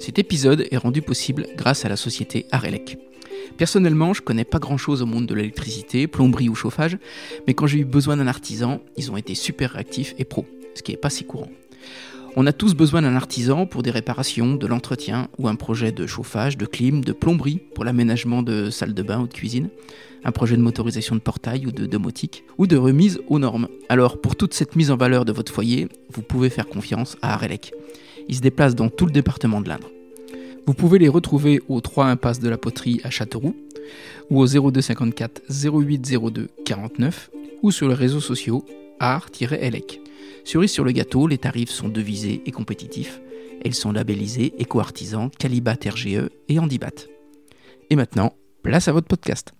Cet épisode est rendu possible grâce à la société Arelec. Personnellement, je connais pas grand chose au monde de l'électricité, plomberie ou chauffage, mais quand j'ai eu besoin d'un artisan, ils ont été super réactifs et pro, ce qui est pas si courant. On a tous besoin d'un artisan pour des réparations, de l'entretien ou un projet de chauffage, de clim, de plomberie pour l'aménagement de salles de bain ou de cuisine, un projet de motorisation de portail ou de domotique, ou de remise aux normes. Alors pour toute cette mise en valeur de votre foyer, vous pouvez faire confiance à Arelec. Ils se déplacent dans tout le département de l'Indre. Vous pouvez les retrouver au 3 impasse de la Poterie à Châteauroux, ou au 0254 0802 49, ou sur les réseaux sociaux art-elec. Cerise sur le gâteau, les tarifs sont devisés et compétitifs. Elles sont labellisées éco-artisans, Calibat RGE et Handibat. Et maintenant, place à votre podcast.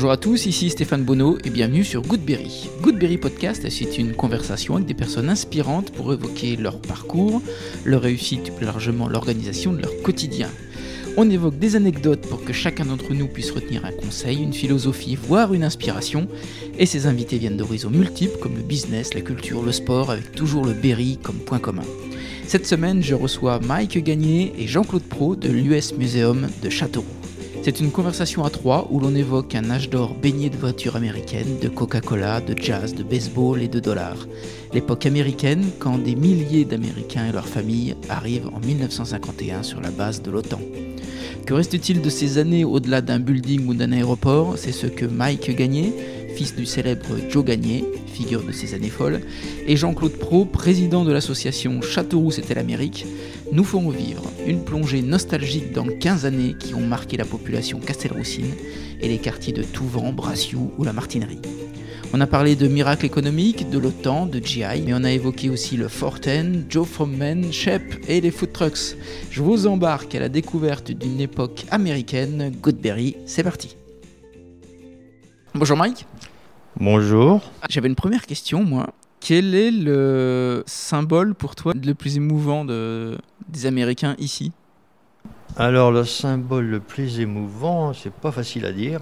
Bonjour à tous, ici Stéphane Bonneau et bienvenue sur Goodberry. Goodberry Podcast, c'est une conversation avec des personnes inspirantes pour évoquer leur parcours, leur réussite et plus largement l'organisation de leur quotidien. On évoque des anecdotes pour que chacun d'entre nous puisse retenir un conseil, une philosophie, voire une inspiration. Et ces invités viennent d'horizons multiples comme le business, la culture, le sport, avec toujours le Berry comme point commun. Cette semaine, je reçois Mike Gagné et Jean-Claude Pro de l'US Museum de Châteauroux. C'est une conversation à trois où l'on évoque un âge d'or baigné de voitures américaines, de Coca-Cola, de jazz, de baseball et de dollars. L'époque américaine quand des milliers d'Américains et leurs familles arrivent en 1951 sur la base de l'OTAN. Que reste-t-il de ces années au-delà d'un building ou d'un aéroport? C'est ce que Mike Gagné, fils du célèbre Joe Gagné, figure de ces années folles, et Jean-Claude Pro, président de l'association Châteauroux C'était l'Amérique, nous ferons vivre une plongée nostalgique dans 15 années qui ont marqué la population castelroussine et les quartiers de Touvent, Brassiou ou la Martinerie. On a parlé de miracles économiques, de l'OTAN, de GI, mais on a évoqué aussi le Forten, Joe Fromman, Shep et les food trucks. Je vous embarque à la découverte d'une époque américaine. Goodberry, c'est parti. Bonjour Mike. Bonjour. J'avais une première question, moi. Quel est le symbole pour toi le plus émouvant de, des Américains ici? Alors le symbole le plus émouvant, c'est pas facile à dire.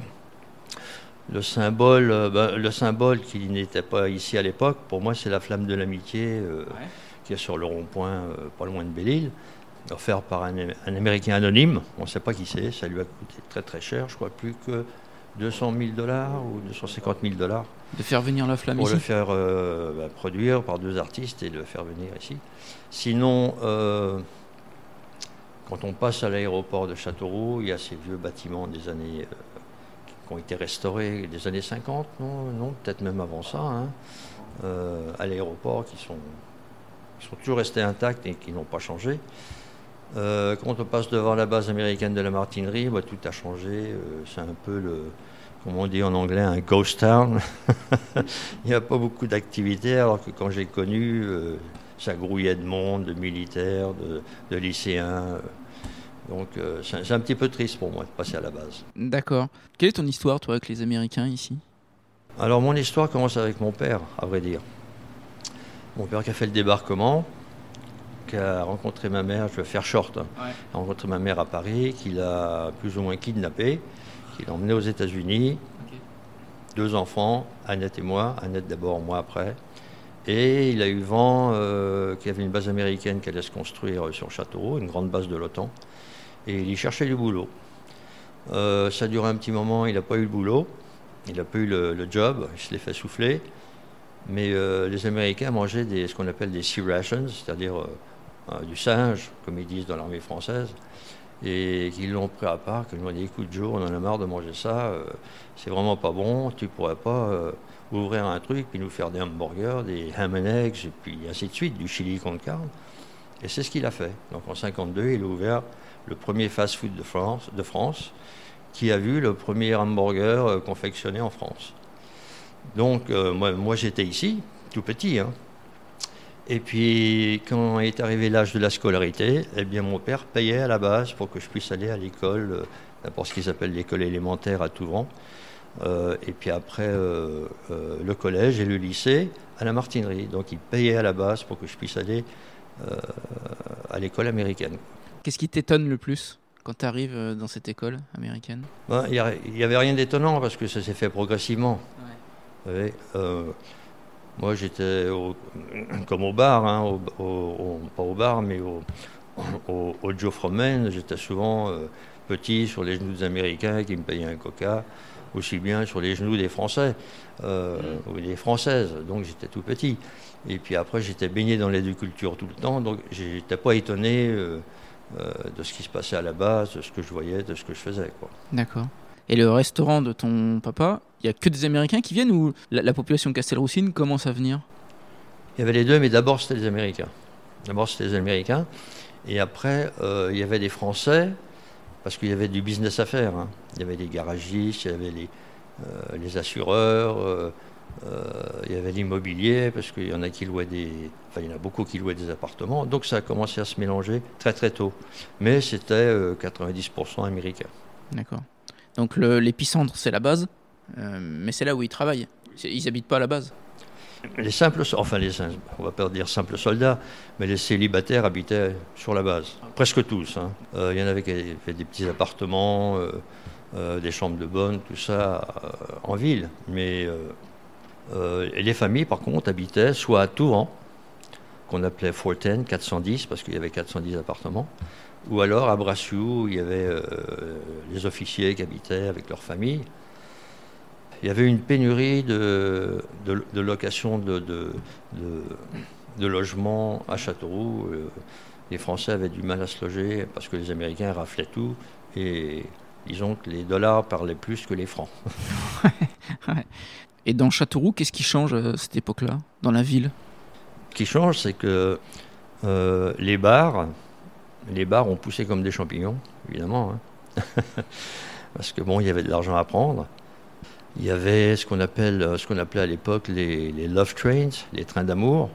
Le symbole, euh, ben, le symbole qui n'était pas ici à l'époque, pour moi, c'est la flamme de l'amitié euh, qui est sur le rond-point, euh, pas loin de Belle-Île, offert par un, un, Américain anonyme. On ne sait pas qui c'est. Ça lui a coûté très très cher. Je crois plus que 200 000 dollars ou 250 000 dollars. De faire venir la flamme pour ici le faire euh, bah, produire par deux artistes et le faire venir ici. Sinon, euh, quand on passe à l'aéroport de Châteauroux, il y a ces vieux bâtiments des années euh, qui ont été restaurés des années 50, non, non peut-être même avant ça, hein, à l'aéroport qui sont, qui sont toujours restés intacts et qui n'ont pas changé. Euh, quand on passe devant la base américaine de la martinerie, bah, tout a changé. Euh, c'est un peu le, comme on dit en anglais, un ghost town. Il n'y a pas beaucoup d'activités, alors que quand j'ai connu, euh, ça grouillait de monde, de militaires, de, de lycéens. Donc c'est un petit peu triste pour moi de passer à la base. D'accord. Quelle est ton histoire, toi, avec les Américains ici? Alors mon histoire commence avec mon père, à vrai dire. Mon père qui a fait le débarquement, a rencontré ma mère, je vais faire short, hein, Ouais. a rencontré ma mère à Paris, qu'il a plus ou moins kidnappée, qu'il a emmenée aux États-Unis, deux enfants, Annette et moi, Annette d'abord, moi après. Et il a eu vent euh, qu'il y avait une base américaine qui allait se construire euh, sur Châteauroux, une grande base de l'OTAN. Et il y cherchait du boulot. Euh, ça a duré un petit moment, il n'a pas eu le boulot, il n'a pas eu le, le job, il se l'est fait souffler. Mais euh, les Américains mangeaient des, ce qu'on appelle des sea rations, c'est-à-dire euh, euh, du singe, comme ils disent dans l'armée française, et qu'ils l'ont pris à part, qu'ils m'ont dit écoute Joe, on en a marre de manger ça, euh, c'est vraiment pas bon, tu pourrais pas euh, ouvrir un truc puis nous faire des hamburgers, des ham and eggs, et puis ainsi de suite, du chili con carne. Et c'est ce qu'il a fait. Donc en 52, il a ouvert le premier fast-food de France, de France, qui a vu le premier hamburger euh, confectionné en France. Donc euh, moi, moi j'étais ici, tout petit, hein. Et puis, quand est arrivé l'âge de la scolarité, eh bien, mon père payait à la base pour que je puisse aller à l'école, euh, d'abord ce qu'ils appellent l'école élémentaire à Touvent, euh, et puis après euh, euh, le collège et le lycée à la Martinerie. Donc, il payait à la base pour que je puisse aller euh, à l'école américaine. Qu'est-ce qui t'étonne le plus quand tu arrives euh, dans cette école américaine? Ben, Il n'y avait rien d'étonnant parce que ça s'est fait progressivement. Vous savez, euh, moi, j'étais comme au bar, hein, pas au bar, mais au, au, Joe Fromen. J'étais souvent euh, petit sur les genoux des Américains qui me payaient un coca, aussi bien sur les genoux des Français euh, ou des Françaises. Donc j'étais tout petit. Et puis après, j'étais baigné dans l'agriculture tout le temps, donc j'étais pas étonné euh, de ce qui se passait à la base, de ce que je voyais, de ce que je faisais. D'accord. Et le restaurant de ton papa, il y a que des Américains qui viennent ou la, la population castelroussine commence à venir? Il y avait les deux, mais d'abord c'était les Américains. D'abord c'était les Américains. Et après, euh, il y avait des Français, parce qu'il y avait du business à faire. hein. Il y avait les garagistes, il y avait les, euh, les assureurs, euh, il y avait l'immobilier, parce qu'il y en a qui louaient des. Enfin, il y en a beaucoup qui louaient des appartements. Donc ça a commencé à se mélanger très très tôt. Mais c'était euh, 90% américain. D'accord. Donc l'épicentre, c'est la base, euh, mais c'est là où ils travaillent. Ils habitent pas à la base. Les simples, enfin les, on va pas dire simples soldats, mais les célibataires habitaient sur la base, presque tous. hein. Euh, Il y en avait qui avaient des petits appartements, euh, des chambres de bonne, tout ça en ville. Mais et les familles, par contre, habitaient soit à Touran, qu'on appelait 410, 410, parce qu'il y avait 410 appartements, ou alors à Brassiou, où il y avait euh, les officiers qui habitaient avec leurs familles. Il y avait une pénurie de, de, de location de, de, logements à Châteauroux. Euh, Les Français avaient du mal à se loger parce que les Américains raflaient tout et disons que les dollars parlaient plus que les francs. Et dans Châteauroux, qu'est-ce qui change à cette époque-là, dans la ville? Ce qui change, c'est que euh, les bars, les bars ont poussé comme des champignons, évidemment, hein. parce que bon, il y avait de l'argent à prendre. Il y avait ce qu'on appelle, ce qu'on appelait à l'époque les, les love trains, les trains d'amour.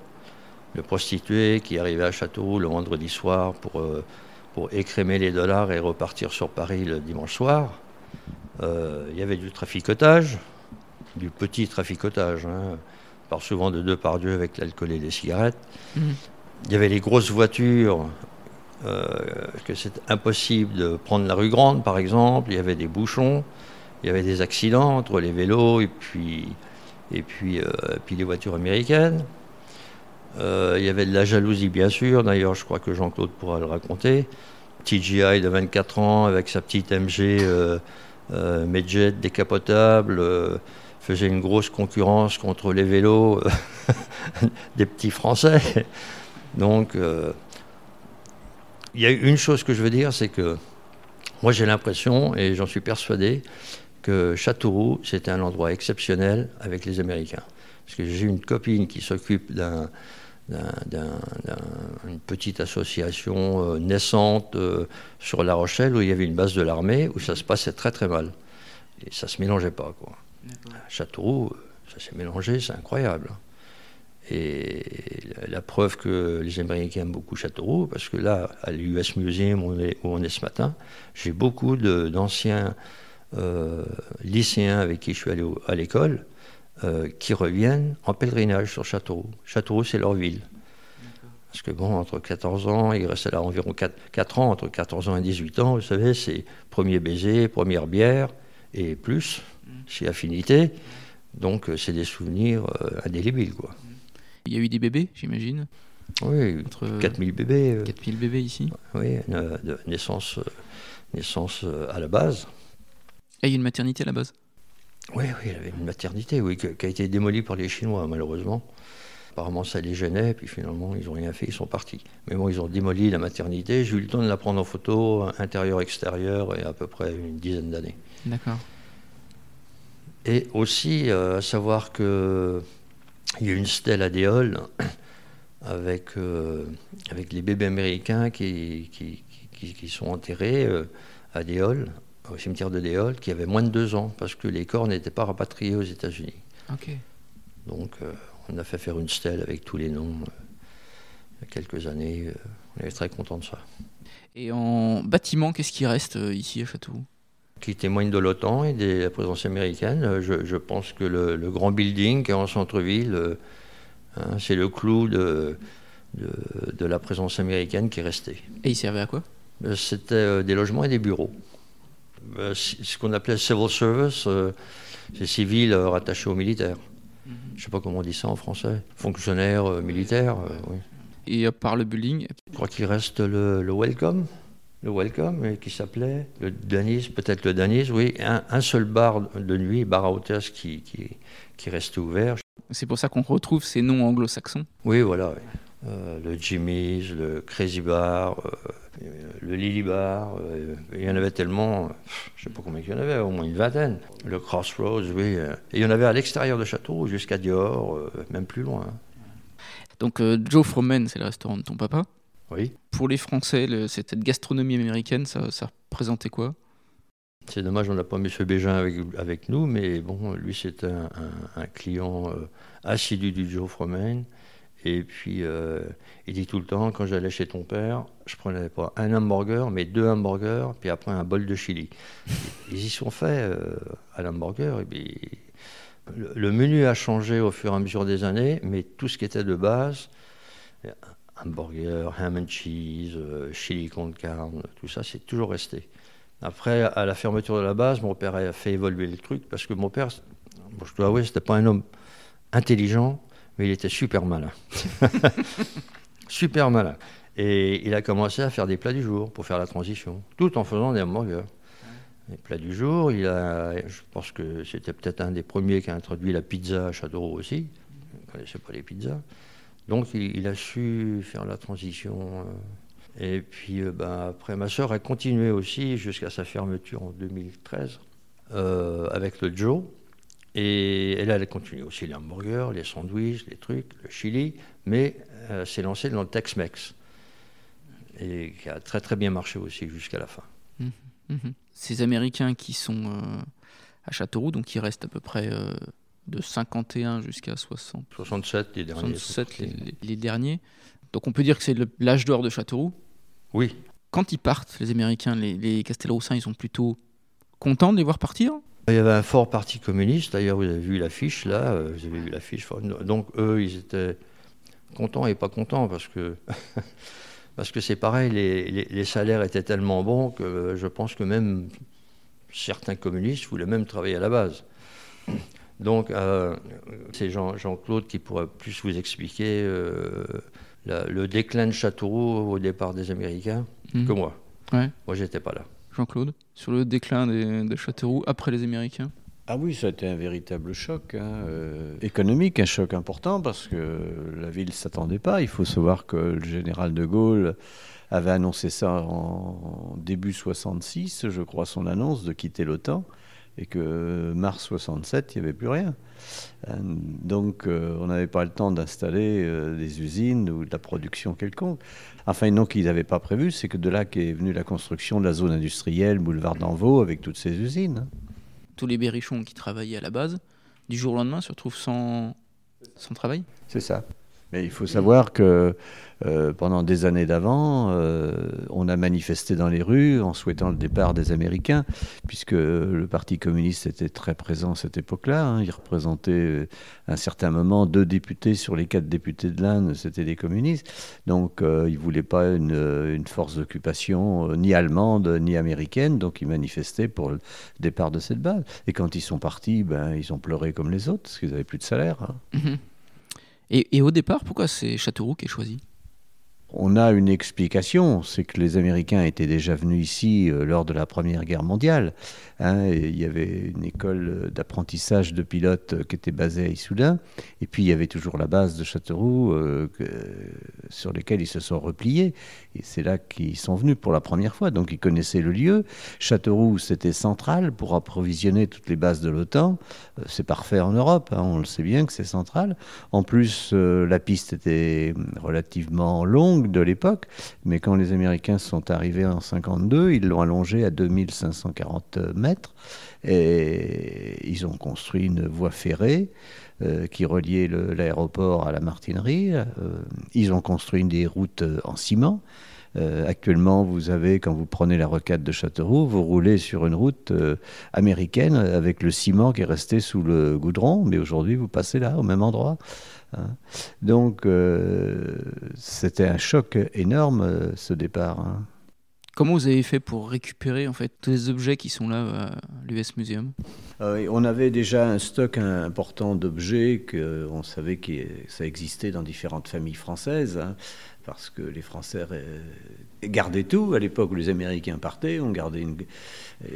Le prostitué qui arrivait à Châteauroux le vendredi soir pour, euh, pour écrémer les dollars et repartir sur Paris le dimanche soir. Euh, il y avait du traficotage, du petit traficotage. Hein. On parle souvent de deux par deux avec l'alcool et les cigarettes. Mhm. Il y avait les grosses voitures, que c'était impossible de prendre la rue Grande, par exemple. Il y avait des bouchons, il y avait des accidents entre les vélos et puis, et puis, euh, puis les voitures américaines. Euh, il y avait de la jalousie, bien sûr. D'ailleurs, je crois que Jean-Claude pourra le raconter. TGI de 24 ans avec sa petite MG euh, euh, Medjet décapotable euh, faisait une grosse concurrence contre les vélos euh, des petits Français. Donc, euh, il y a une chose que je veux dire, c'est que moi j'ai l'impression, et j'en suis persuadé, que Châteauroux, c'était un endroit exceptionnel avec les Américains. Parce que j'ai une copine qui s'occupe d'un, d'un- d'un- d'un- une petite association euh, naissante euh, sur La Rochelle où il y avait une base de l'armée où ça se passait très très mal. Et ça se mélangeait pas. Quoi. Châteauroux, euh, ça s'est mélangé, c'est incroyable. Et la, preuve que les Américains aiment beaucoup Châteauroux, parce que là, à l'US Museum où on est, où on est ce matin, j'ai beaucoup d'anciens euh, lycéens avec qui je suis allé au- à l'école euh, qui reviennent en pèlerinage sur Châteauroux. Châteauroux, c'est leur ville. Parce que bon, entre 14 ans, il restait là environ 4, 4 ans, entre 14 ans et 18 ans, vous savez, c'est premier baiser, première bière et plus, chez Affinité. Donc euh, c'est des souvenirs euh, indélébiles, quoi. Il y a eu des bébés, j'imagine Oui, Entre 4000 bébés, euh, 4000 bébés ici. oui, euh, naissance, euh, naissance euh, à la base. Et il y a une maternité à la base. Oui, oui, il y avait une maternité, oui, qui a été démolie par les Chinois, malheureusement. Apparemment, ça les gênait, puis finalement, ils n'ont rien fait, ils sont partis. Mais bon, ils ont démoli la maternité. J'ai eu le temps de la prendre en photo, intérieur, extérieur, et à peu près une dizaine d'années. D'accord. Et aussi, euh, à savoir que il y a une stèle à Déol avec, euh, avec les bébés américains qui, qui, qui- qui sont enterrés euh, à Déol, au cimetière de Déol, qui avaient moins de deux ans, parce que les corps n'étaient pas rapatriés aux États-Unis. Ok. Donc, euh, on a fait faire une stèle avec tous les noms il y a quelques années. on est très content de ça. Et en bâtiment, qu'est-ce qui reste ici à Châteauroux? Qui témoigne de l'OTAN et de la présence américaine. Euh, Je, je pense que le, le grand building qui est en centre-ville, euh, hein, c'est le clou de, de, de la présence américaine qui est resté. Et il servait à quoi? C'était des logements et des bureaux. Ce qu'on appelait civil service, c'est civil rattaché aux militaires. Mhm. Je ne sais pas comment on dit ça en français. Fonctionnaire militaire, oui. Et par le building Je crois qu'il reste le, le welcome le Welcome, qui s'appelait le Danis, peut-être le Danis, oui, un, seul bar de nuit, bar à hôtesse qui, qui, qui restait ouvert. C'est pour ça qu'on retrouve ces noms anglo-saxons Oui, voilà. Euh, le Jimmy's, le Crazy Bar, euh, le Lily Bar, euh, il y en avait tellement, je ne sais pas combien il y en avait, au moins une vingtaine. Le Crossroads, oui. et il y en avait à l'extérieur de Château, jusqu'à Dior, même plus loin. Donc Joe Fromen, c'est le restaurant de ton papa oui. Pour les Français, cette gastronomie américaine, ça, ça représentait quoi? C'est dommage, on n'a pas M. Bégin avec, avec, nous, mais bon, lui, c'est un, un, client euh, assidu du Joe Fromen. Et puis, euh, il dit tout le temps, quand j'allais chez ton père, je prenais pas un hamburger, mais deux hamburgers, puis après un bol de chili. Ils y sont faits euh, à l'hamburger. Et puis, le, le, menu a changé au fur et à mesure des années, mais tout ce qui était de base, hamburger, ham and cheese, euh, chili con carne, tout ça, c'est toujours resté. Après, à la fermeture de la base, mon père a fait évoluer le truc parce que mon père, je dois avouer, c'était pas un homme intelligent, mais il était super malin. super malin. Et il a commencé à faire des plats du jour pour faire la transition, tout en faisant des hamburgers. Les plats du jour, il a, je pense que c'était peut-être un des premiers qui a introduit la pizza à Châteauroux aussi. Je ne connaissais pas les pizzas. Donc il, a su faire la transition. Euh. et puis euh, ben, après, ma soeur a continué aussi jusqu'à sa fermeture en 2013 euh, avec le Joe. Et elle, a continué aussi les hamburgers, les sandwichs, les trucs, le chili, mais s'est lancée dans le Tex-Mex. Et qui a très très bien marché aussi jusqu'à la fin. Mmh, mmh. Ces Américains qui sont à Châteauroux, donc qui restent à peu près de 51 jusqu'à 60. 67 les derniers. 67 les, derniers. Donc on peut dire que c'est l'âge d'or de Châteauroux. Oui. Quand ils partent, les Américains, les, les Castelroussins, ils sont plutôt contents de les voir partir? Il y avait un fort parti communiste, d'ailleurs vous avez vu l'affiche là, euh, vous avez vu l'affiche. Donc eux, ils étaient contents et pas contents parce que... parce que c'est pareil, les, les, salaires étaient tellement bons que je pense que même certains communistes voulaient même travailler à la base. Donc, euh, c'est Jean-Claude qui pourrait plus vous expliquer euh, le déclin de Châteauroux au départ des Américains hmm. que moi. Ouais. Moi, j'étais pas là. Jean-Claude, sur le déclin de Châteauroux après les Américains? Ah oui, ça a été un véritable choc hein, euh, économique, un choc important parce que la ville ne s'attendait pas. Il faut savoir que le général de Gaulle avait annoncé ça en début 66, je crois, son annonce de quitter l'OTAN et que mars 67, il n'y avait plus rien. Euh, donc euh, on n'avait pas le temps d'installer euh, des usines ou de la production quelconque. Enfin, non, qu'ils n'avaient pas prévu, c'est que de là qu'est venue la construction de la zone industrielle, boulevard d'Envaux, avec toutes ces usines. Tous les berrichons qui travaillaient à la base, du jour au lendemain, se retrouvent sans, sans travail? C'est ça. Mais il faut savoir que euh, pendant des années d'avant, euh, on a manifesté dans les rues en souhaitant le départ des Américains, puisque le Parti communiste était très présent à cette époque-là. Hein. Il représentait euh, à un certain moment deux députés sur les quatre députés de l'Inde, c'était des communistes. Donc ils ne voulaient pas une, force d'occupation ni allemande ni américaine, donc ils manifestaient pour le départ de cette base. Et quand ils sont partis, ben, ils ont pleuré comme les autres, parce qu'ils n'avaient plus de salaire. Hein. Mhm. Et, au départ, pourquoi c'est Châteauroux qui est choisi? On a une explication, c'est que les Américains étaient déjà venus ici euh, lors de la Première Guerre mondiale. Hein, il y avait une école d'apprentissage de pilotes euh, qui était basée à Issoudun, et puis il y avait toujours la base de Châteauroux euh, sur laquelle ils se sont repliés. Et c'est là qu'ils sont venus pour la première fois, donc ils connaissaient le lieu. Châteauroux, c'était central pour approvisionner toutes les bases de l'OTAN. c'est parfait en Europe, hein, on le sait bien que c'est central. En plus, la piste était relativement longue de l'époque, mais quand les Américains sont arrivés en 52, ils l'ont allongé à 2540 mètres et ils ont construit une voie ferrée euh, qui reliait l'aéroport à la martinerie. Euh, ils ont construit des routes en ciment. Euh, actuellement, vous avez, quand vous prenez la rocade de Châteauroux, vous roulez sur une route américaine avec le ciment qui est resté sous le goudron, mais aujourd'hui, vous passez là, au même endroit. Hein. Donc, euh, c'était un choc énorme, euh, ce départ. Hein. Comment vous avez fait pour récupérer en fait tous les objets qui sont là à l'US Museum euh, On avait déjà un stock important d'objets qu'on savait que ça existait dans différentes familles françaises. Hein parce que les Français gardaient tout. À l'époque où les Américains partaient, on gardait une, euh,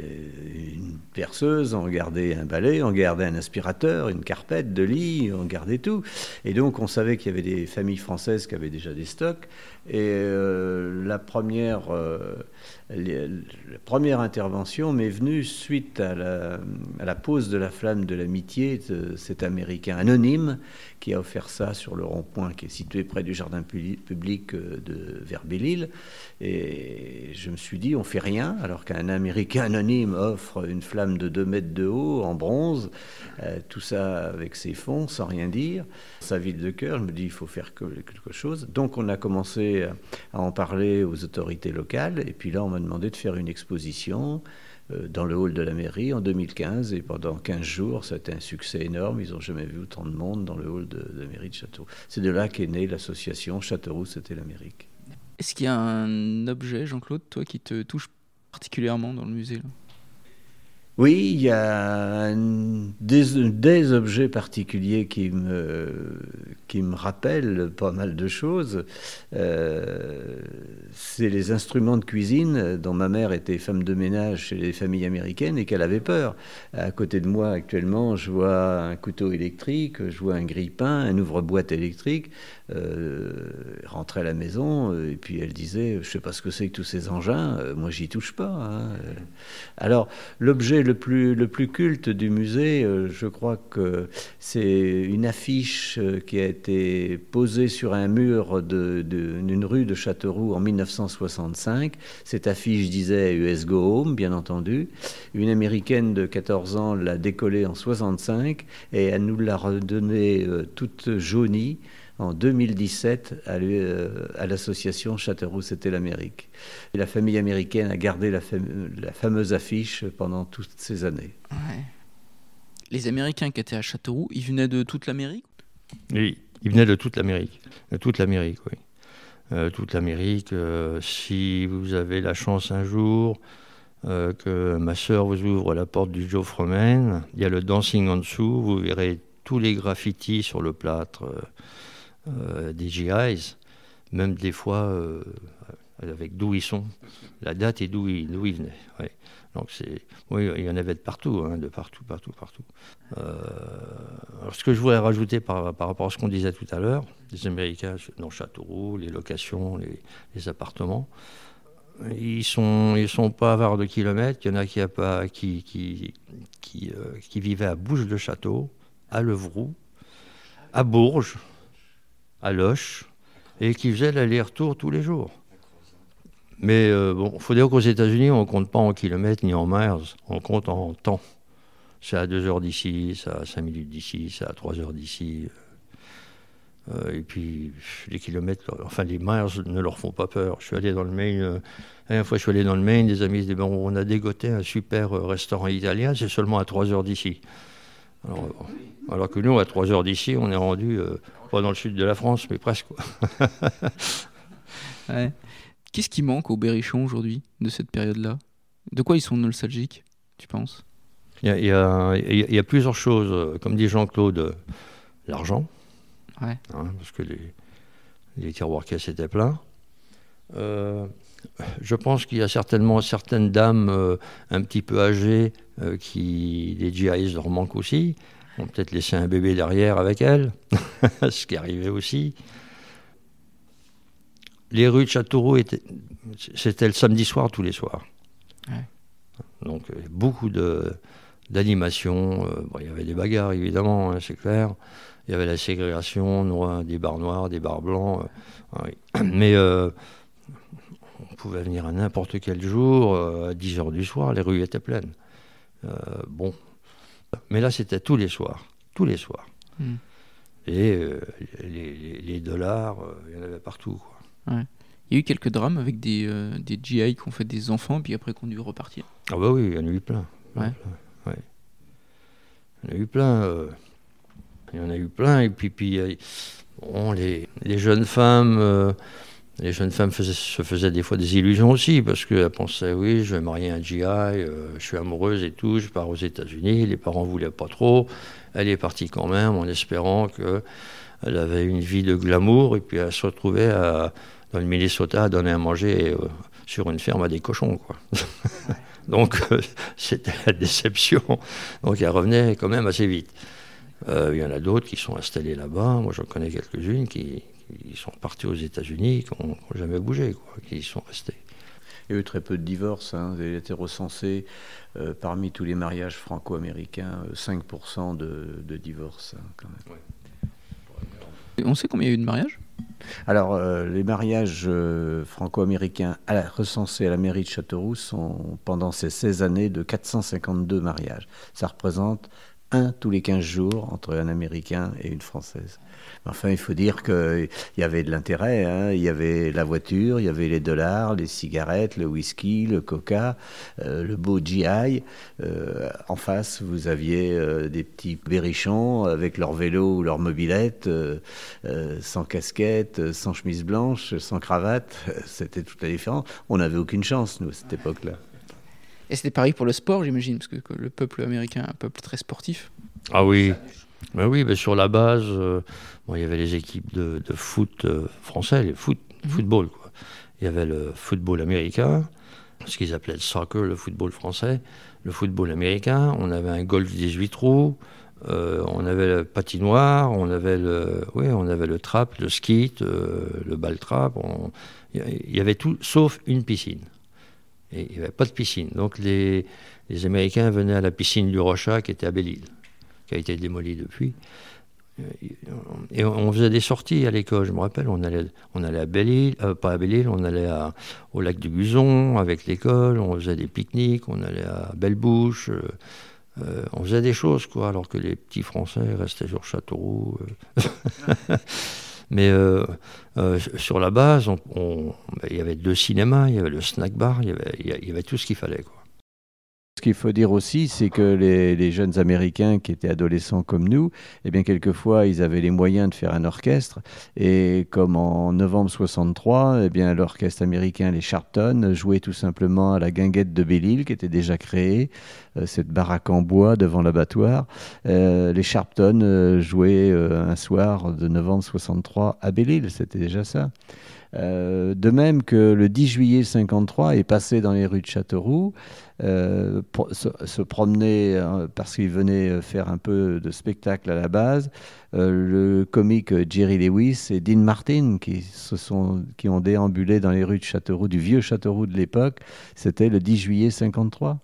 une, perceuse, on gardait un balai, on gardait un aspirateur, une carpette de lit, on gardait tout. Et donc on savait qu'il y avait des familles françaises qui avaient déjà des stocks. Et euh, la première... Euh, la première intervention m'est venue suite à la, à la, pose de la flamme de l'amitié de cet Américain anonyme qui a offert ça sur le rond-point qui est situé près du jardin public de Verbelle-Île. Et je me suis dit, on fait rien, alors qu'un Américain anonyme offre une flamme de 2 mètres de haut en bronze, euh, tout ça avec ses fonds, sans rien dire. Sa ville de cœur, je me dis, il faut faire quelque chose. Donc on a commencé à en parler aux autorités locales, et puis là on m'a demandé de faire une exposition euh, dans le hall de la mairie en 2015 et pendant 15 jours, ça a été un succès énorme. Ils n'ont jamais vu autant de monde dans le hall de, la mairie de Châteauroux. C'est de là qu'est née l'association Châteauroux, c'était l'Amérique. Est-ce qu'il y a un objet, Jean-Claude, toi, qui te touche particulièrement dans le musée oui, il y a des, objets particuliers qui me, qui me rappellent pas mal de choses. Euh, c'est les instruments de cuisine dont ma mère était femme de ménage chez les familles américaines et qu'elle avait peur. À côté de moi, actuellement, je vois un couteau électrique, je vois un grille-pain, un ouvre-boîte électrique. Euh, rentrer à la maison et puis elle disait, je sais pas ce que c'est que tous ces engins, euh, moi j'y touche pas. Hein. Alors l'objet le plus, le plus culte du musée, euh, je crois que c'est une affiche euh, qui a été posée sur un mur d'une rue de Châteauroux en 1965. Cette affiche disait US Go Home, bien entendu. Une américaine de 14 ans l'a décollée en 65 et elle nous l'a redonnée euh, toute jaunie en 2017 à l'association Châteauroux, c'était l'Amérique. La famille américaine a gardé la, fameuse affiche pendant toutes ces années. Les Américains qui étaient à Châteauroux, ils venaient de toute l'Amérique? Oui, ils venaient de toute l'Amérique. De toute l'Amérique, oui. Euh, toute l'Amérique. Euh, si vous avez la chance un jour euh, que ma sœur vous ouvre la porte du Joe Fromen, il y a le dancing en dessous, vous verrez tous les graffitis sur le plâtre euh, des GIs, même des fois euh, avec d'où ils sont, la date et d'où ils, venaient. Donc c'est, oui, il y en avait de partout, hein, de partout, partout, partout. Euh, alors ce que je voudrais rajouter par, rapport à ce qu'on disait tout à l'heure, les Américains dans Châteauroux, les locations, les, les appartements, ils sont, ils sont pas avares de kilomètres. Il y en a qui, a pas, qui, qui, qui, qui vivaient à Bouche de Château, à Levroux, à Bourges, à Loche et qui faisait l'aller-retour tous les jours. Mais euh, bon, il faut dire qu'aux États-Unis, on ne compte pas en kilomètres ni en miles, on compte en temps. C'est à 2 heures d'ici, c'est à 5 minutes d'ici, c'est à 3 heures d'ici. Euh, et puis les kilomètres, enfin les miles ne leur font pas peur. Je suis allé dans le Maine, euh, la dernière fois je suis allé dans le Maine, des amis disaient bon, on a dégoté un super restaurant italien, c'est seulement à 3 heures d'ici. Alors, alors, que nous, à 3 heures d'ici, on est rendu pas dans le sud de la France, mais presque. Qu'est-ce qui manque aux Berrichons aujourd'hui, de cette période-là? De quoi ils sont nostalgiques, tu penses? Il y, a, plusieurs choses. Comme dit Jean-Claude, euh, l'argent. Hein, parce que les, les tiroirs caisses étaient pleins. Euh, je pense qu'il y a certainement certaines dames euh, un petit peu âgées qui, les GIs leur manquent aussi. On peut-être laisser un bébé derrière avec elle, ce qui arrivait aussi. Les rues de Châteauroux, c'était le samedi soir tous les soirs. Donc euh, beaucoup d'animation. Euh, il y avait des bagarres, évidemment, hein, c'est clair. Il y avait la ségrégation, des bars noirs, des bars blancs. Euh, Mais on pouvait venir à n'importe quel jour, à 10 h du soir, les rues étaient pleines. Bon, mais là, c'était tous les soirs. Tous les soirs. Hmm. Et euh, les, dollars, euh, il y en avait partout. Il y a eu quelques drames avec des, euh, des GI qui ont fait des enfants, puis après qui ont dû repartir. Ah bah oui, il y en a eu plein. Ouais. Il y en a eu plein. il y en a eu plein. Et puis, puis bon, les, les, jeunes femmes les jeunes femmes se faisaient des fois des illusions aussi, parce qu'elles pensaient, oui, je vais marier un GI, euh, je suis amoureuse et tout, je pars aux États-Unis, les parents ne voulaient pas trop. Elle est partie quand même en espérant qu'elle avait une vie de glamour, et puis elle se retrouvait dans le Minnesota à donner à manger euh, sur une ferme à des cochons. Quoi. Donc euh, c'était la déception. Donc elle revenait quand même assez vite. Il y en a d'autres qui sont installés là-bas. Moi, j'en connais quelques-unes qui, ils sont partis aux États-Unis, qui n'ont jamais bougé, quoi, qui sont restés. Il y a eu très peu de divorces. Hein. Il a été recensé euh, parmi tous les mariages franco-américains, 5% de, de, divorces. Hein, quand même. On sait combien il y a eu de mariages? Alors, euh, les mariages euh, franco-américains recensés à la mairie de Châteauroux sont, pendant ces 16 années, de 452 mariages. Ça représente un tous les 15 jours entre un Américain et une Française. Enfin, il faut dire qu'il y avait de l'intérêt. Hein. Il y avait la voiture, il y avait les dollars, les cigarettes, le whisky, le coca, euh, le beau GI. Euh, en face, vous aviez euh, des petits berrichons avec leur vélo ou leur mobilette, sans casquette, sans chemise blanche, sans cravate. C'était toute la différence. On n'avait aucune chance, nous, à cette époque-là. Et c'était pareil pour le sport, j'imagine, parce que, le peuple américain est un peuple très sportif. Ah oui, ben oui, ben sur la base, euh, bon, il y avait les équipes de, foot euh, français, les foot, mhm. football. Quoi. Il y avait le football américain, ce qu'ils appelaient le soccer, le football français, le football américain. On avait un golf 18 trous, euh, on avait le patinoire, on avait le, oui, on avait le trap, le ski, le ball trap. Il y avait tout sauf une piscine. Et il n'y avait pas de piscine. Donc les, les, Américains venaient à la piscine du Rocha qui était à Belle-Île, qui a été démolie depuis. Et on faisait des sorties à l'école, je me rappelle, on allait, on allait à Belle-Île, euh, pas à Belle-Île, on allait au lac du Guzon avec l'école, on faisait des pique-niques, on allait à Belle-Bouche, euh, euh, on faisait des choses, quoi, alors que les petits Français restaient sur Châteauroux. Mais euh, euh, sur la base, ben, il y avait deux cinémas, il y avait le snack bar, il y y avait tout ce qu'il fallait. Quoi. Ce qu'il faut dire aussi, c'est que les, jeunes Américains qui étaient adolescents comme nous, eh bien, quelquefois, ils avaient les moyens de faire un orchestre. Et comme en novembre 63, eh bien, l'orchestre américain, les Sharpton, jouait tout simplement à la guinguette de Belle-Île, qui était déjà créée, euh, cette baraque en bois devant l'abattoir. Euh, les Sharpton euh, jouaient un soir de novembre 63 à Belle-Île, c'était déjà ça. Euh, de même que le 10 juillet 53 est passé dans les rues de Châteauroux, euh, se, promener hein, parce qu'il venait faire un peu de spectacle à la base. Euh, le comique Jerry Lewis et Dean Martin qui, se sont, qui ont déambulé dans les rues de Châteauroux, du vieux Châteauroux de l'époque, c'était le 10 juillet 53.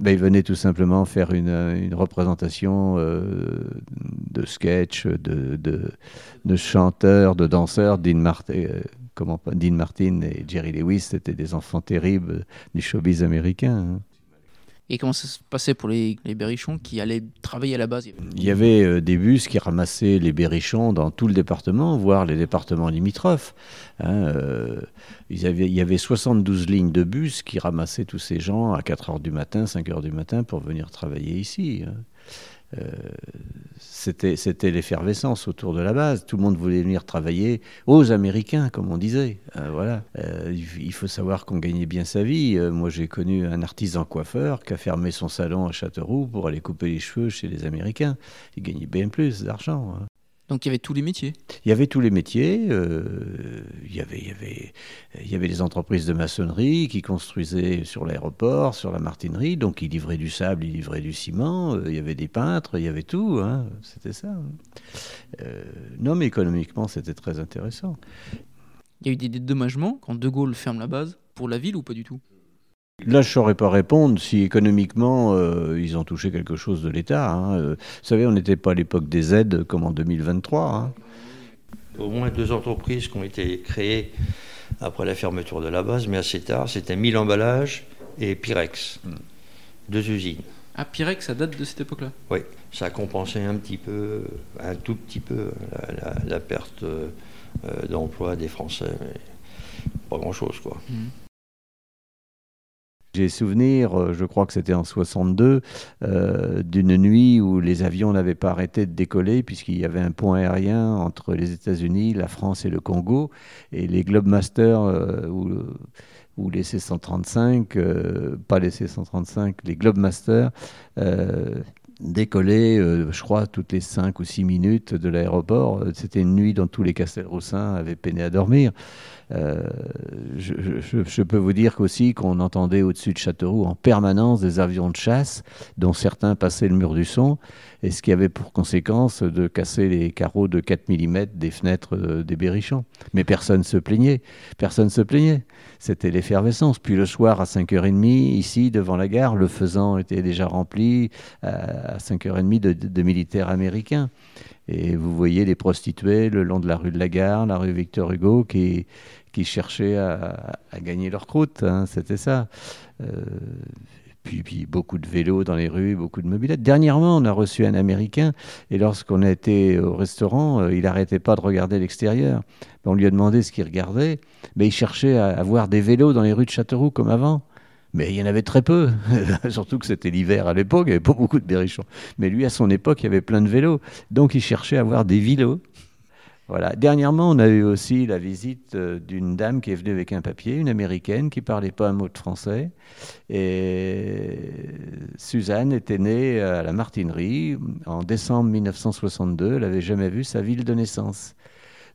Ben, il venait tout simplement faire une, représentation de sketch, de, chanteurs, de danseurs. Dean Martin, euh, Dean Martin et Jerry Lewis, c'était des enfants terribles du showbiz américain. Hein. Et comment ça se passait pour les, berrichons qui allaient travailler à la base? Il y avait euh, des bus qui ramassaient les berrichons dans tout le département, voire les départements limitrophes. Hein, euh, il, y avait, il y avait 72 lignes de bus qui ramassaient tous ces gens à 4 h du matin, 5 h du matin pour venir travailler ici. Hein. Euh, c'était, l'effervescence autour de la base. Tout le monde voulait venir travailler aux Américains, comme on disait. Euh, voilà. Euh, il faut savoir qu'on gagnait bien sa vie. moi, j'ai connu un artisan coiffeur qui a fermé son salon à Châteauroux pour aller couper les cheveux chez les Américains. Il gagnait bien plus d'argent. Hein. Donc il y avait tous les métiers Il y avait tous les métiers. Euh, il, y avait, il, y avait, il y avait des entreprises de maçonnerie qui construisaient sur l'aéroport, sur la martinerie. Donc ils livraient du sable, ils livraient du ciment. Euh, il y avait des peintres, il y avait tout. Hein. C'était ça. Hein. Euh, non, mais économiquement, c'était très intéressant. Il y a eu des dédommagements quand De Gaulle ferme la base pour la ville ou pas du tout? Là, je ne saurais pas répondre si économiquement euh, ils ont touché quelque chose de l'État. Hein. Euh, vous savez, on n'était pas à l'époque des aides comme en 2023. Hein. Au moins deux entreprises qui ont été créées après la fermeture de la base, mais assez tard. C'était Mille Emballages et Pyrex, hmm. deux usines. Ah, Pyrex, ça date de cette époque-là Oui, ça a compensé un petit peu, un tout petit peu, la, perte euh, d'emploi des Français. pas grand-chose, quoi. Hmm. J'ai souvenir, euh, je crois que c'était en 62, euh, d'une nuit où les avions n'avaient pas arrêté de décoller puisqu'il y avait un pont aérien entre les États-Unis, la France et le Congo. Et les Globemasters euh, ou, les C-135, euh, pas les C-135, les Globemasters, euh, décollaient, euh, je crois, toutes les 5 ou 6 minutes de l'aéroport. C'était une nuit dont tous les Castelroussins avaient peiné à dormir. Euh, je, peux vous dire qu'aussi qu'on entendait au-dessus de Châteauroux en permanence des avions de chasse, dont certains passaient le mur du son, et ce qui avait pour conséquence de casser les carreaux de 4 mm des fenêtres euh, des berrichons. Mais personne se plaignait. Personne se plaignait. C'était l'effervescence. Puis le soir à 5h30, ici, devant la gare, le faisan était déjà rempli à 5h30 de, de, militaires américains. Et vous voyez les prostituées le long de la rue de la Gare, la rue Victor Hugo, qui, cherchaient à, gagner leur croûte. Hein, C'était ça. Euh, puis, beaucoup de vélos dans les rues, beaucoup de mobilettes. Dernièrement, on a reçu un Américain, et lorsqu'on a été au restaurant, euh, il n'arrêtait pas de regarder l'extérieur. On lui a demandé ce qu'il regardait, mais il cherchait à, à voir des vélos dans les rues de Châteauroux comme avant. Mais il y en avait très peu, surtout que c'était l'hiver à l'époque, il n'y avait pas beaucoup de berrichons. Mais lui, à son époque, il y avait plein de vélos. Donc il cherchait à avoir des vélos. Voilà. Dernièrement, on a eu aussi la visite euh, d'une dame qui est venue avec un papier, une américaine qui parlait pas un mot de français. Et Suzanne était née à la Martinerie en décembre 1962. Elle n'avait jamais vu sa ville de naissance.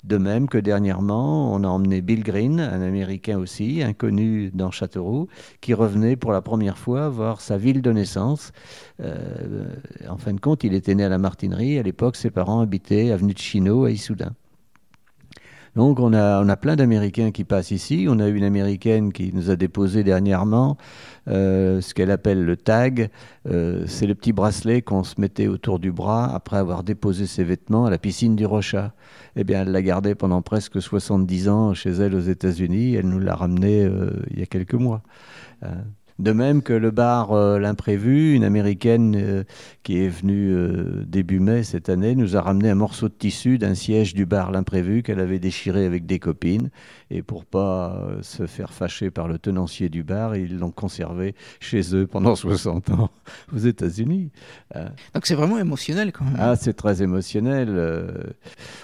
De même que dernièrement, on a emmené Bill Green, un Américain aussi, inconnu dans Châteauroux, qui revenait pour la première fois voir sa ville de naissance. Euh, en fin de compte, il était né à la Martinerie. À l'époque, ses parents habitaient avenue de Chino à Issoudun. Donc on a, plein d'Américains qui passent ici. On a une Américaine qui nous a déposé dernièrement euh, ce qu'elle appelle le tag. Euh, c'est le petit bracelet qu'on se mettait autour du bras après avoir déposé ses vêtements à la piscine du Rochat. Eh bien, elle l'a gardé pendant presque 70 ans chez elle aux États-Unis. Elle nous l'a ramené euh, il y a quelques mois. De même que le bar euh, L'Imprévu, une américaine euh, qui est venue euh, début mai cette année, nous a ramené un morceau de tissu d'un siège du bar L'Imprévu qu'elle avait déchiré avec des copines. Et pour pas se faire fâcher par le tenancier du bar, ils l'ont conservé chez eux pendant 60 ans aux États-Unis. Donc c'est vraiment émotionnel quand même. Ah, c'est très émotionnel.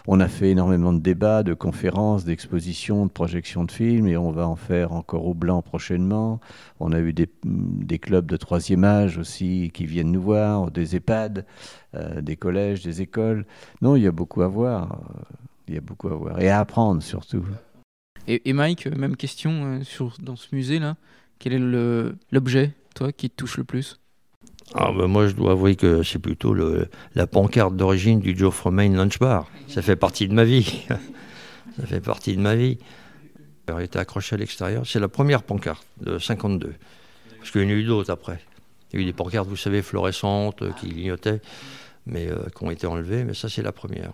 On a fait énormément de débats, de conférences, d'expositions, de projections de films et on va en faire encore au blanc prochainement. On a eu des, des clubs de troisième âge aussi qui viennent nous voir, des EHPAD, euh, des collèges, des écoles. Non, il y a beaucoup à voir. Il y a beaucoup à voir et à apprendre surtout. Et, et Mike, même question euh, sur, dans ce musée-là. Quel est l'objet, toi, qui te touche le plus? Ah ben moi, je dois avouer que c'est plutôt le, la pancarte d'origine du Joe Fromain Lunch Bar. Ça fait partie de ma vie. Ça fait partie de ma vie. Elle était accrochée à l'extérieur. C'est la première pancarte de 52. Parce qu'il y en a eu d'autres après. Il y a eu des pancartes, vous savez, fluorescentes, qui clignotaient, mais euh, qui ont été enlevées. Mais ça, c'est la première.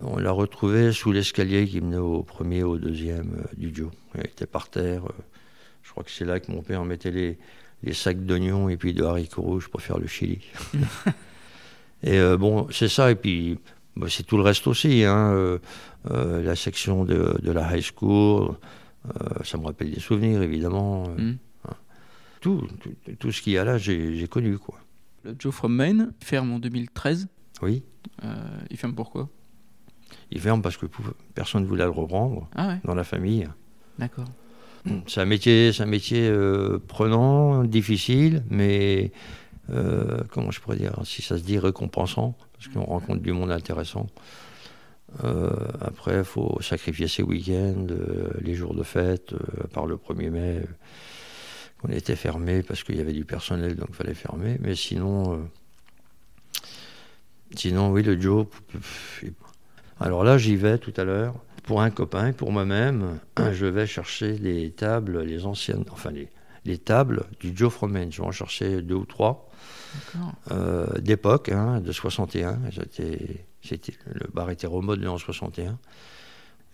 On l'a retrouvée sous l'escalier qui menait au premier, au deuxième euh, du Joe. Elle était par terre. Euh, je crois que c'est là que mon père mettait les, les sacs d'oignons et puis de haricots rouges pour faire le chili. et euh, bon, c'est ça. Et puis, bah, c'est tout le reste aussi. Hein, euh, euh, la section de, de, la high school, ça me rappelle des souvenirs, évidemment. Mm. Tout, tout, tout, ce qu'il y a là, j'ai connu. Quoi. Le Joe from Maine ferme en 2013. Oui. il ferme pourquoi? Il ferme parce que personne ne voulait le reprendre ah ouais. dans la famille. D'accord. C'est un métier, un métier euh, prenant, difficile, mais euh, comment je pourrais dire, si ça se dit récompensant, parce qu'on rencontre du monde intéressant. Euh, après, il faut sacrifier ses week-ends, euh, les jours de fête, par le 1er mai, on était fermé parce qu'il y avait du personnel, donc il fallait fermer. Mais sinon, sinon, oui, le Joe. Alors là, j'y vais tout à l'heure pour un copain, pour moi-même, je vais chercher les tables, les anciennes, enfin les, les tables du Joe Fromen. Je vais en chercher deux ou trois euh, d'époque, hein, de 61. C'était, le bar était remodelé en 61.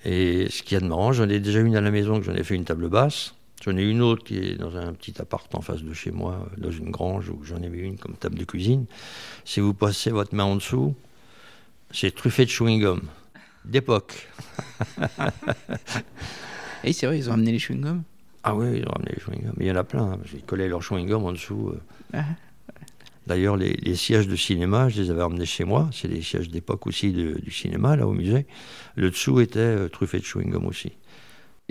Et ce qu'il y a de marrant, j'en ai déjà une à la maison que j'en ai fait une table basse. J'en ai une autre qui est dans un petit appart en face de chez moi, dans une grange, où j'en ai mis une comme table de cuisine. Si vous passez votre main en dessous, c'est truffé de chewing-gum d'époque. Et c'est vrai, ils ont amené les chewing-gums? Ah oui, ils ont ramené les chewing-gums. Il y en a plein. Hein, ils collaient leurs chewing-gums en dessous. Ah. D'ailleurs, les, sièges de cinéma, je les avais ramenés chez moi. C'est des sièges d'époque aussi du cinéma, là, au musée. Le dessous était truffé de chewing-gum aussi.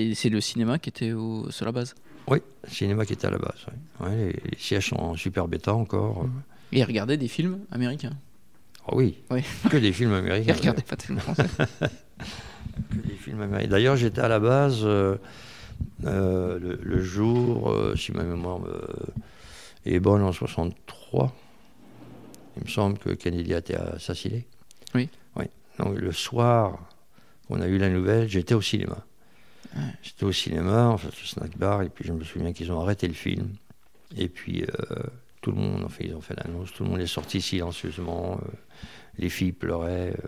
Et c'est le cinéma qui était au, sur la base Oui, le cinéma qui était à la base. les, sièges sont en super bêta encore. Mmh. Et regarder des films américains oh oui. oui, que des films américains. regardez pas de films français. que des films américains. D'ailleurs, j'étais à la base euh, euh, le, jour, euh, si ma mémoire est bonne, en 63. Il me semble que Kennedy a été assassiné. Oui. Oui. Donc le soir qu'on a eu la nouvelle, j'étais au cinéma. J'étais au cinéma, en fait, au snack bar, et puis je me souviens qu'ils ont arrêté le film. Et puis tout le monde, fait, ils ont fait l'annonce, tout le monde est sorti silencieusement. Euh, les filles pleuraient. Euh.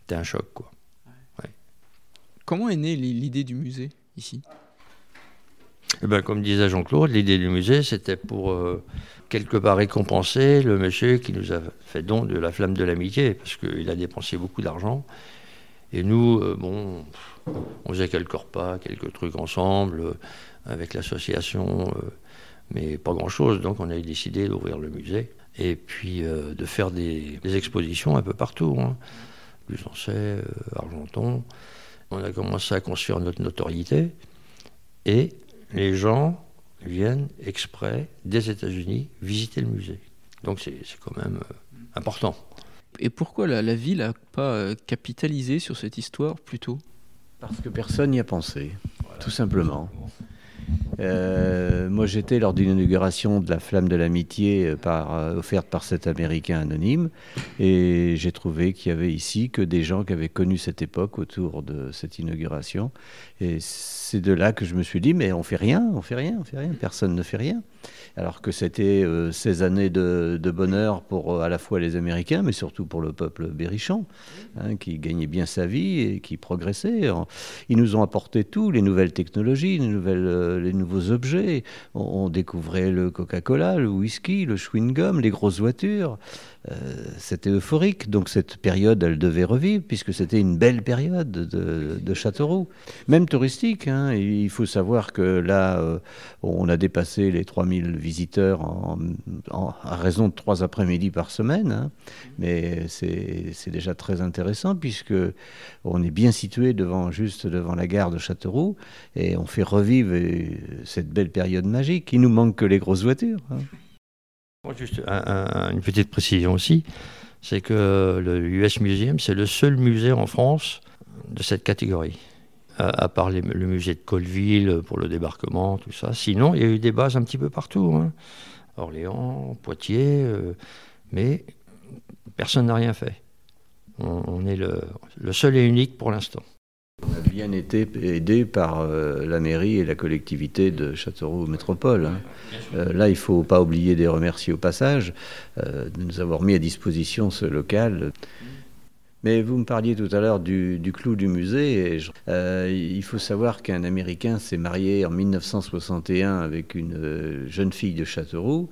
C'était un choc, quoi. Comment est née l'idée du musée ici? Eh ben, Comme disait Jean-Claude, l'idée du musée, c'était pour euh, quelque part récompenser le monsieur qui nous a fait don de la flamme de l'amitié, parce qu'il a dépensé beaucoup d'argent. Et nous, bon, on faisait quelques repas, quelques trucs ensemble, avec l'association mais pas grand-chose. Donc on a décidé d'ouvrir le musée et puis euh, de faire des, expositions un peu partout. Hein. Lusancé, euh, Argenton. On a commencé à construire notre notoriété et les gens viennent exprès des États-Unis visiter le musée. Donc c'est quand même euh, important. Et pourquoi la, ville n'a pas capitalisé sur cette histoire plus tôt Parce que personne n'y a pensé, tout simplement. Euh, moi, j'étais lors d'une inauguration de la Flamme de l'Amitié euh, par, euh, offerte par cet Américain anonyme, et j'ai trouvé qu'il y avait ici que des gens qui avaient connu cette époque autour de cette inauguration. Et c'est de là que je me suis dit, mais on fait rien, on fait rien, on fait rien, personne ne fait rien alors que c'était euh, ces années de, bonheur pour euh, à la fois les Américains, mais surtout pour le peuple berrichon, hein, qui gagnait bien sa vie et qui progressait. Ils nous ont apporté tout, les nouvelles technologies, les, euh, les nouveaux objets. On, découvrait le Coca-Cola, le whisky, le chewing-gum, les grosses voitures. C'était euphorique. Donc cette période, elle devait revivre, puisque c'était une belle période de, Châteauroux. Même touristique. Hein. Il faut savoir que là, on a dépassé les 3000 visiteurs en, à raison de trois après-midi par semaine. Hein. Mais c'est déjà très intéressant puisque on est bien situé devant, juste devant la gare de Châteauroux et on fait revivre cette belle période magique. Il nous manque que les grosses voitures. Hein. Juste une petite précision aussi, c'est que le US Museum, c'est le seul musée en France de cette catégorie à, part le musée de Colville pour le débarquement, tout ça. Sinon, il y a eu des bases un petit peu partout. Hein. Orléans, Poitiers, euh, mais personne n'a rien fait. On, est le, seul et unique pour l'instant. Bien été aidé par euh, la mairie et la collectivité de Châteauroux Métropole. Hein. Euh, là, il ne faut pas oublier de remercier au passage de nous avoir mis à disposition ce local. Mais vous me parliez tout à l'heure du, clou du musée. Et euh, il faut savoir qu'un Américain s'est marié en 1961 avec une euh, jeune fille de Châteauroux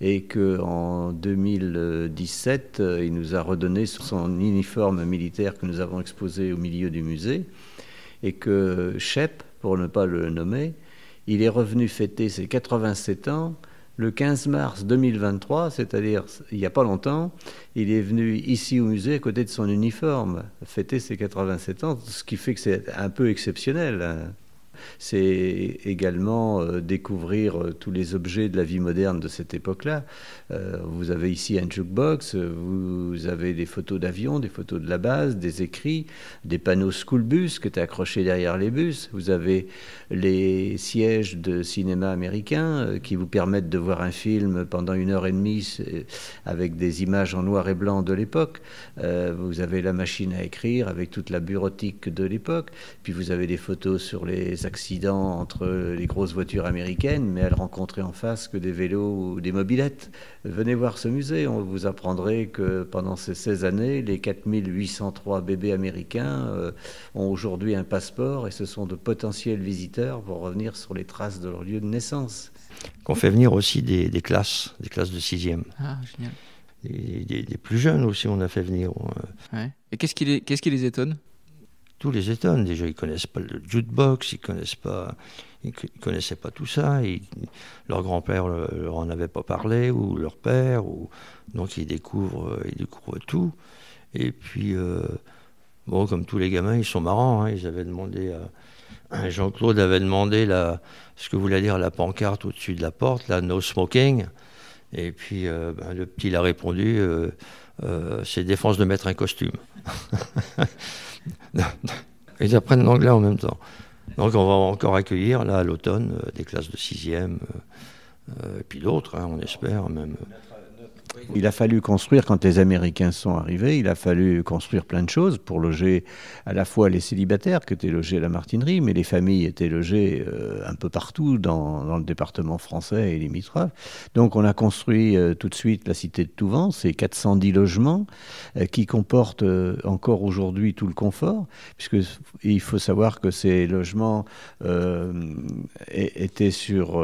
et qu'en 2017, euh, il nous a redonné son uniforme militaire que nous avons exposé au milieu du musée. Et que Shep, pour ne pas le nommer, il est revenu fêter ses 87 ans le 15 mars 2023, c'est-à-dire il n'y a pas longtemps, il est venu ici au musée à côté de son uniforme, fêter ses 87 ans, ce qui fait que c'est un peu exceptionnel. C'est également euh, découvrir euh, tous les objets de la vie moderne de cette époque-là. Euh, vous avez ici un jukebox, vous avez des photos d'avions, des photos de la base, des écrits, des panneaux school bus qui étaient accrochés derrière les bus. Vous avez les sièges de cinéma américain qui vous permettent de voir un film pendant une heure et demie avec des images en noir et blanc de l'époque. vous avez la machine à écrire avec toute la bureautique de l'époque. Puis vous avez des photos sur les accidents entre les grosses voitures américaines, mais elle rencontrait en face que des vélos ou des mobilettes. Venez voir ce musée, on vous apprendrait que pendant ces 16 années, les 4803 bébés américains euh, ont aujourd'hui un passeport et ce sont de potentiels visiteurs pour revenir sur les traces de leur lieu de naissance. Qu'on fait venir aussi des, classes, des classes de 6e. Ah, génial. Des, des, plus jeunes aussi, on a fait venir. Ouais. Et qu'est-ce qui, les, qu'est-ce qui les étonne? Tous les étonnent. Déjà, ils connaissent pas le jukebox, ils connaissent pas, ils connaissaient pas tout ça. leur grand-père leur en avait pas parlé ou leur père, donc ils découvrent, ils découvrent tout. Et puis, euh, bon, comme tous les gamins, ils sont marrants. Hein. ils avaient demandé Jean-Claude avait demandé ce que voulait dire la pancarte au-dessus de la porte, la no smoking. Et puis euh, ben, le petit il a répondu euh, c'est défense de mettre un costume. Ils apprennent l'anglais en même temps. Donc on va encore accueillir là à l'automne des classes de 6e, et puis d'autres, hein, on espère même. Il a fallu construire, quand les Américains sont arrivés, il a fallu construire plein de choses pour loger à la fois les célibataires qui étaient logés à la Martinerie, mais les familles étaient logées euh, un peu partout dans, le département français et limitrophes. Donc on a construit euh, tout de suite la cité de Touvent, c'est 410 logements euh, qui comportent encore aujourd'hui tout le confort, puisque il faut savoir que ces logements étaient sur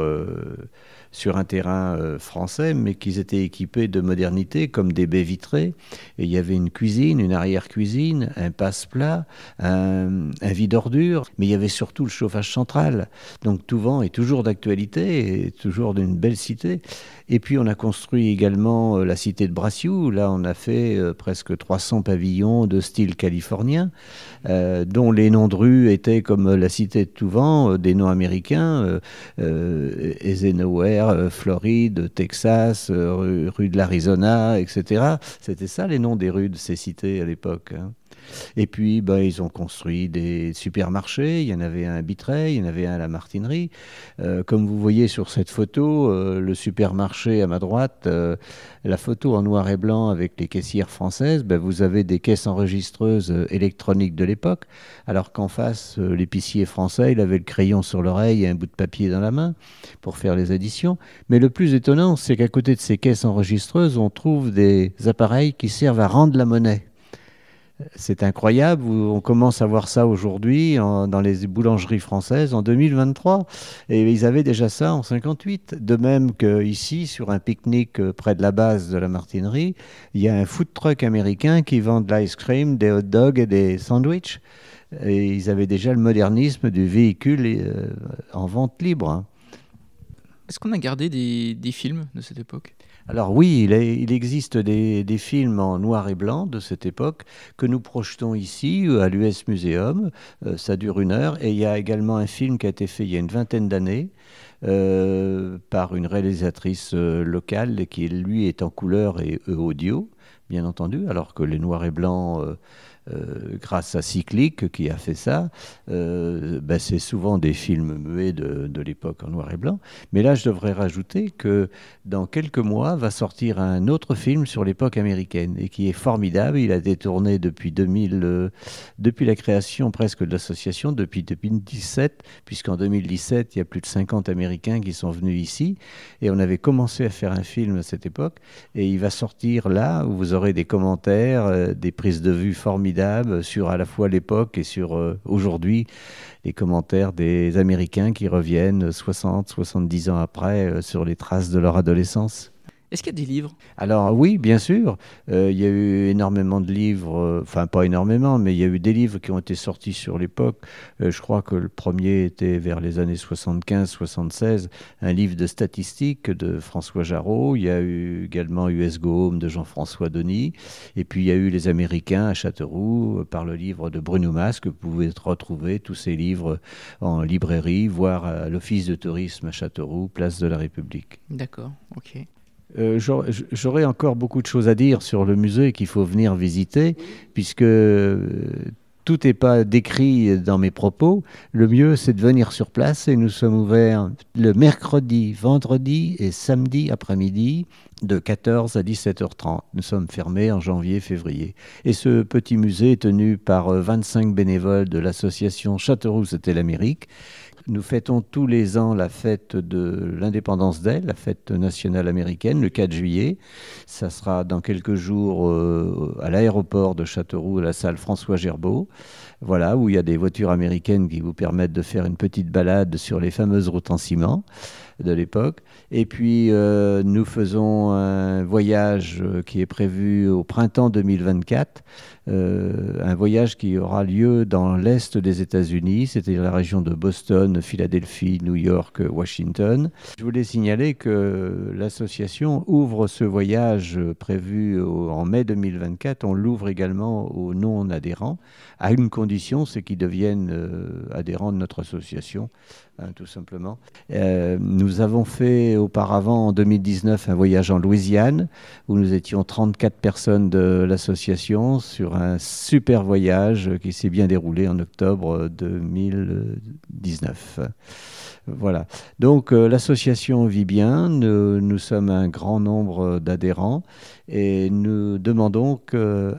sur un terrain euh, français, mais qu'ils étaient équipés de modernité, comme des baies vitrées. Et il y avait une cuisine, une arrière-cuisine, un passe-plat, un, vide d'ordures, mais il y avait surtout le chauffage central. Donc Touvent est toujours d'actualité et toujours d'une belle cité. Et puis on a construit également euh, la cité de Brassiou. Là, on a fait euh, presque 300 pavillons de style californien, dont les noms de rues étaient comme la cité de Touvent, des noms américains, Eisenhower, euh, Floride, Texas, euh, rue, de l'Arizona, etc. C'était ça les noms des rues de ces cités à l'époque. Hein. Et puis, bah, ils ont construit des supermarchés. Il y en avait un à Bitray, il y en avait un à la Martinerie. Euh, comme vous voyez sur cette photo, euh, le supermarché à ma droite, euh, la photo en noir et blanc avec les caissières françaises, bah, vous avez des caisses enregistreuses électroniques de l'époque, alors qu'en face, l'épicier français, il avait le crayon sur l'oreille et un bout de papier dans la main pour faire les additions. Mais le plus étonnant, c'est qu'à côté de ces caisses enregistreuses, on trouve des appareils qui servent à rendre la monnaie. C'est incroyable, on commence à voir ça aujourd'hui dans les boulangeries françaises en 2023 et ils avaient déjà ça en 58. De même qu'ici, sur un pique-nique euh, près de la base de la Martinerie, il y a un food truck américain qui vend de l'ice cream, des hot dogs et des sandwichs. Et ils avaient déjà le modernisme du véhicule euh, en vente libre. Hein. Est-ce qu'on a gardé des films de cette époque? Alors oui, il, existe des, films en noir et blanc de cette époque que nous projetons ici euh, à l'US Museum. Euh, ça dure une heure. Et il y a également un film qui a été fait il y a une vingtaine d'années euh, par une réalisatrice locale qui, lui, est en couleur et audio, bien entendu, alors que les noirs et blancs grâce à Cyclic qui a fait ça. Euh, ben, c'est souvent des films muets de, l'époque en noir et blanc. Mais là, je devrais rajouter que dans quelques mois va sortir un autre film sur l'époque américaine et qui est formidable. Il a été tourné depuis 2000, euh, depuis la création presque de l'association, depuis 2017, puisqu'en 2017, il y a plus de 50 Américains qui sont venus ici et on avait commencé à faire un film à cette époque et il va sortir là où vous aurez des commentaires, des prises de vue formidables sur à la fois l'époque et sur euh, aujourd'hui les commentaires des Américains qui reviennent 60, 70 ans après euh, sur les traces de leur adolescence. Est-ce qu'il y a des livres? Alors oui, bien sûr. Euh, il y a eu énormément de livres, euh, enfin pas énormément, mais il y a eu des livres qui ont été sortis sur l'époque. Euh, je crois que le premier était vers les années 75-76, un livre de statistiques de François Jarreau. Il y a eu également US Go Home de Jean-François Denis. Et puis il y a eu Les Américains à Châteauroux par le livre de Bruno Mas, que vous pouvez retrouver tous ces livres en librairie, voire à l'Office de tourisme à Châteauroux, place de la République. D'accord, ok. Euh, j'aurais encore beaucoup de choses à dire sur le musée qu'il faut venir visiter, puisque euh, tout n'est pas décrit dans mes propos. Le mieux, c'est de venir sur place et nous sommes ouverts le mercredi, vendredi et samedi après-midi de 14 à 17h30. Nous sommes fermés en janvier, février. Et ce petit musée est tenu par 25 euh, bénévoles de l'association Châteauroux, c'était l'Amérique, nous fêtons tous les ans la fête de l'indépendance d'elle, la fête nationale américaine, le 4 juillet. Ça sera dans quelques jours euh, à l'aéroport de Châteauroux, à la salle François Gerbeau. Voilà, où il y a des voitures américaines qui vous permettent de faire une petite balade sur les fameuses routes en ciment de l'époque. Et puis, euh, nous faisons un voyage euh, qui est prévu au printemps 2024, euh, un voyage qui aura lieu dans l'est des États-Unis, c'est-à-dire la région de Boston, Philadelphie, New York, Washington. Je voulais signaler que l'association ouvre ce voyage prévu en mai 2024, on l'ouvre également aux non-adhérents, à une condition, c'est qu'ils deviennent adhérents de notre association. Hein, tout simplement. Euh, nous avons fait auparavant en 2019 un voyage en Louisiane où nous étions 34 personnes de l'association sur un super voyage qui s'est bien déroulé en octobre 2019. Voilà. Donc euh, l'association vit bien, nous, sommes un grand nombre d'adhérents et nous demandons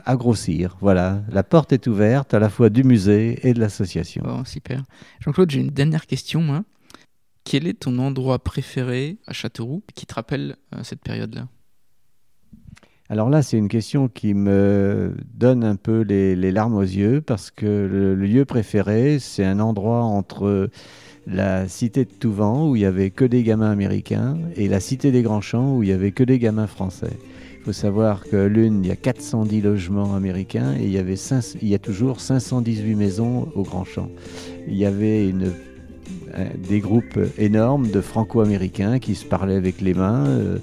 à grossir. Voilà, la porte est ouverte à la fois du musée et de l'association. super. Jean-Claude, j'ai une dernière question. Quel est ton endroit préféré à Châteauroux qui te rappelle euh, cette période-là? Alors là, c'est une question qui me donne un peu les, larmes aux yeux parce que le lieu préféré, c'est un endroit entre la cité de Touvent où il y avait que des gamins américains et la cité des Grands Champs où il y avait que des gamins français. Il faut savoir que l'une, il y a 410 logements américains et il y, avait il y a toujours 518 maisons aux Grands Champs. Il y avait une, des groupes énormes de franco-américains qui se parlaient avec les mains, euh,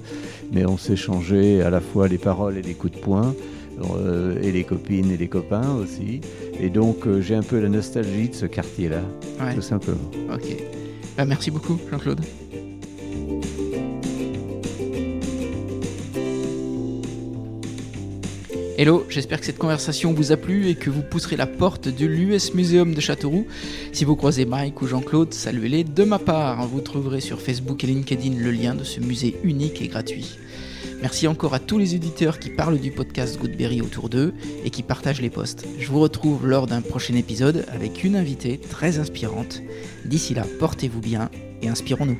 mais on s'échangeait à la fois les paroles et les coups de poing. Euh, et les copines et les copains aussi. Et donc euh, j'ai un peu la nostalgie de ce quartier-là, tout simplement. Ok. Bah, merci beaucoup, Jean-Claude. Hello, j'espère que cette conversation vous a plu et que vous pousserez la porte de l'US Museum de Châteauroux. Si vous croisez Mike ou Jean-Claude, saluez-les de ma part. Vous trouverez sur Facebook et LinkedIn le lien de ce musée unique et gratuit. Merci encore à tous les éditeurs qui parlent du podcast Goodberry autour d'eux et qui partagent les posts. Je vous retrouve lors d'un prochain épisode avec une invitée très inspirante. D'ici là, portez-vous bien et inspirons-nous.